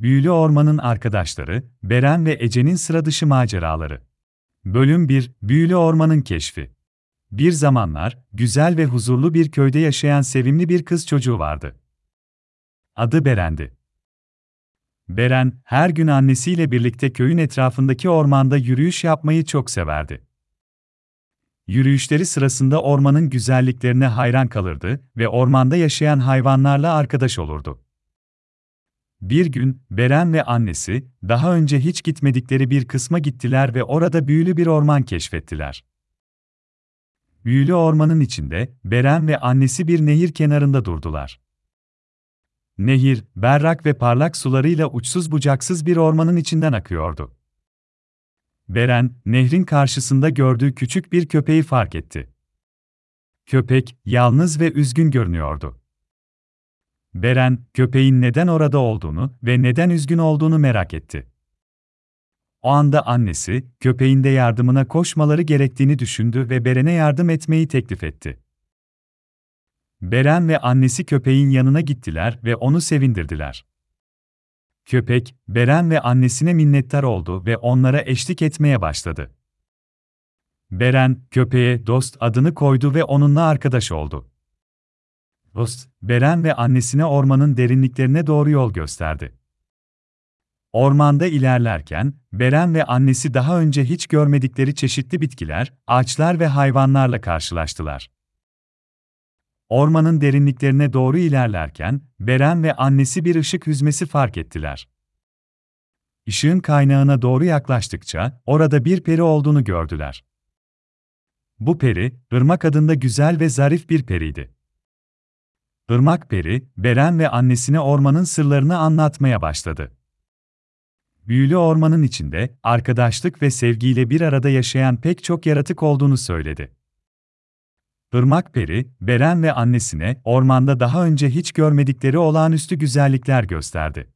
Büyülü Orman'ın arkadaşları, Beren ve Ece'nin sıra dışı maceraları. Bölüm 1, Büyülü Orman'ın keşfi. Bir zamanlar, güzel ve huzurlu bir köyde yaşayan sevimli bir kız çocuğu vardı. Adı Beren'di. Beren, her gün annesiyle birlikte köyün etrafındaki ormanda yürüyüş yapmayı çok severdi. Yürüyüşleri sırasında ormanın güzelliklerine hayran kalırdı ve ormanda yaşayan hayvanlarla arkadaş olurdu. Bir gün, Beren ve annesi, daha önce hiç gitmedikleri bir kısma gittiler ve orada büyülü bir orman keşfettiler. Büyülü ormanın içinde, Beren ve annesi bir nehir kenarında durdular. Nehir, berrak ve parlak sularıyla uçsuz bucaksız bir ormanın içinden akıyordu. Beren, nehrin karşısında gördüğü küçük bir köpeği fark etti. Köpek, yalnız ve üzgün görünüyordu. Beren, köpeğin neden orada olduğunu ve neden üzgün olduğunu merak etti. O anda annesi, köpeğin de yardımına koşmaları gerektiğini düşündü ve Beren'e yardım etmeyi teklif etti. Beren ve annesi köpeğin yanına gittiler ve onu sevindirdiler. Köpek, Beren ve annesine minnettar oldu ve onlara eşlik etmeye başladı. Beren, köpeğe Dost adını koydu ve onunla arkadaş oldu. Dost, Beren ve annesine ormanın derinliklerine doğru yol gösterdi. Ormanda ilerlerken, Beren ve annesi daha önce hiç görmedikleri çeşitli bitkiler, ağaçlar ve hayvanlarla karşılaştılar. Ormanın derinliklerine doğru ilerlerken, Beren ve annesi bir ışık hüzmesi fark ettiler. Işığın kaynağına doğru yaklaştıkça, orada bir peri olduğunu gördüler. Bu peri, Irmak adında güzel ve zarif bir periydi. Irmak peri, Beren ve annesine ormanın sırlarını anlatmaya başladı. Büyülü ormanın içinde, arkadaşlık ve sevgiyle bir arada yaşayan pek çok yaratık olduğunu söyledi. Irmak Peri, Beren ve annesine ormanda daha önce hiç görmedikleri olağanüstü güzellikler gösterdi.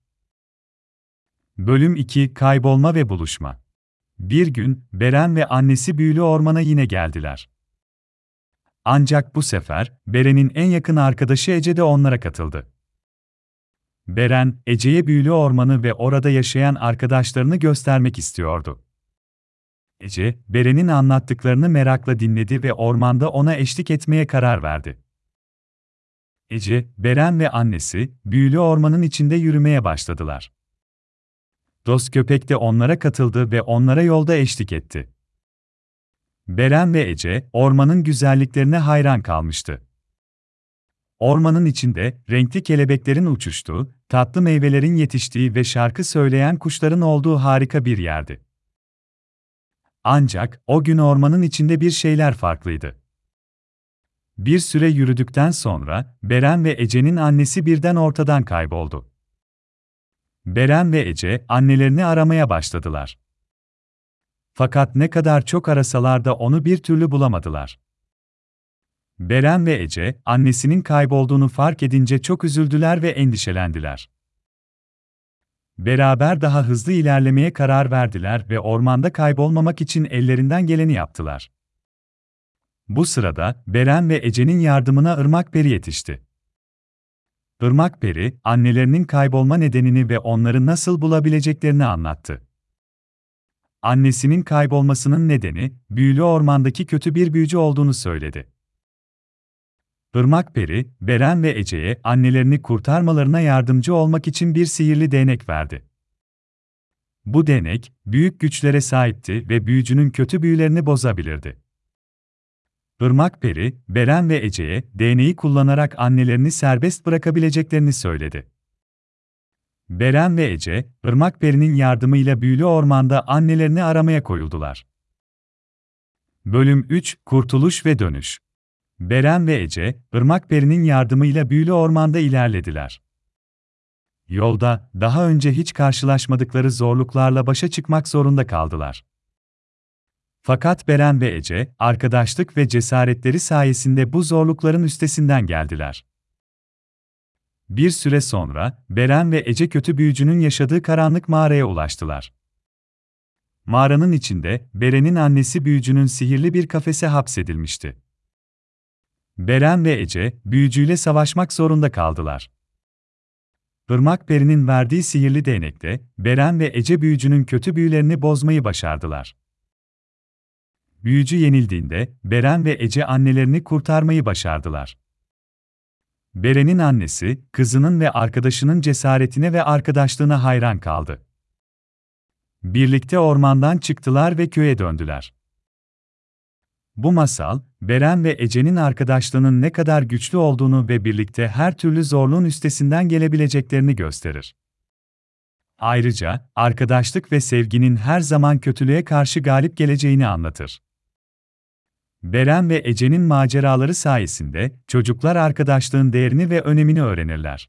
Bölüm 2 Kaybolma ve Buluşma Bir gün, Beren ve annesi büyülü ormana yine geldiler. Ancak bu sefer, Beren'in en yakın arkadaşı Ece de onlara katıldı. Beren, Ece'ye büyülü ormanı ve orada yaşayan arkadaşlarını göstermek istiyordu. Ece, Beren'in anlattıklarını merakla dinledi ve ormanda ona eşlik etmeye karar verdi. Ece, Beren ve annesi, büyülü ormanın içinde yürümeye başladılar. Dost köpek de onlara katıldı ve onlara yolda eşlik etti. Beren ve Ece, ormanın güzelliklerine hayran kalmıştı. Ormanın içinde, renkli kelebeklerin uçuştuğu, tatlı meyvelerin yetiştiği ve şarkı söyleyen kuşların olduğu harika bir yerdi. Ancak o gün ormanın içinde bir şeyler farklıydı. Bir süre yürüdükten sonra Beren ve Ece'nin annesi birden ortadan kayboldu. Beren ve Ece annelerini aramaya başladılar. Fakat ne kadar çok arasalar da onu bir türlü bulamadılar. Beren ve Ece, annesinin kaybolduğunu fark edince çok üzüldüler ve endişelendiler. Beraber daha hızlı ilerlemeye karar verdiler ve ormanda kaybolmamak için ellerinden geleni yaptılar. Bu sırada Beren ve Ece'nin yardımına Irmak Peri yetişti. Irmak Peri, annelerinin kaybolma nedenini ve onları nasıl bulabileceklerini anlattı. Annesinin kaybolmasının nedeni, büyülü ormandaki kötü bir büyücü olduğunu söyledi. Irmak Peri, Beren ve Ece'ye annelerini kurtarmalarına yardımcı olmak için bir sihirli değnek verdi. Bu değnek, büyük güçlere sahipti ve büyücünün kötü büyülerini bozabilirdi. Irmak Peri, Beren ve Ece'ye değneği kullanarak annelerini serbest bırakabileceklerini söyledi. Beren ve Ece, Irmak Peri'nin yardımıyla büyülü ormanda annelerini aramaya koyuldular. Bölüm 3 Kurtuluş ve Dönüş Beren ve Ece, Irmak Peri'nin yardımıyla büyülü ormanda ilerlediler. Yolda, daha önce hiç karşılaşmadıkları zorluklarla başa çıkmak zorunda kaldılar. Fakat Beren ve Ece, arkadaşlık ve cesaretleri sayesinde bu zorlukların üstesinden geldiler. Bir süre sonra, Beren ve Ece kötü büyücünün yaşadığı karanlık mağaraya ulaştılar. Mağaranın içinde, Beren'in annesi büyücünün sihirli bir kafese hapsedilmişti. Beren ve Ece, büyücüyle savaşmak zorunda kaldılar. Irmak Peri'nin verdiği sihirli değnekte, Beren ve Ece büyücünün kötü büyülerini bozmayı başardılar. Büyücü yenildiğinde, Beren ve Ece annelerini kurtarmayı başardılar. Beren'in annesi, kızının ve arkadaşının cesaretine ve arkadaşlığına hayran kaldı. Birlikte ormandan çıktılar ve köye döndüler. Bu masal, Beren ve Ece'nin arkadaşlığının ne kadar güçlü olduğunu ve birlikte her türlü zorluğun üstesinden gelebileceklerini gösterir. Ayrıca, arkadaşlık ve sevginin her zaman kötülüğe karşı galip geleceğini anlatır. Beren ve Ece'nin maceraları sayesinde çocuklar arkadaşlığın değerini ve önemini öğrenirler.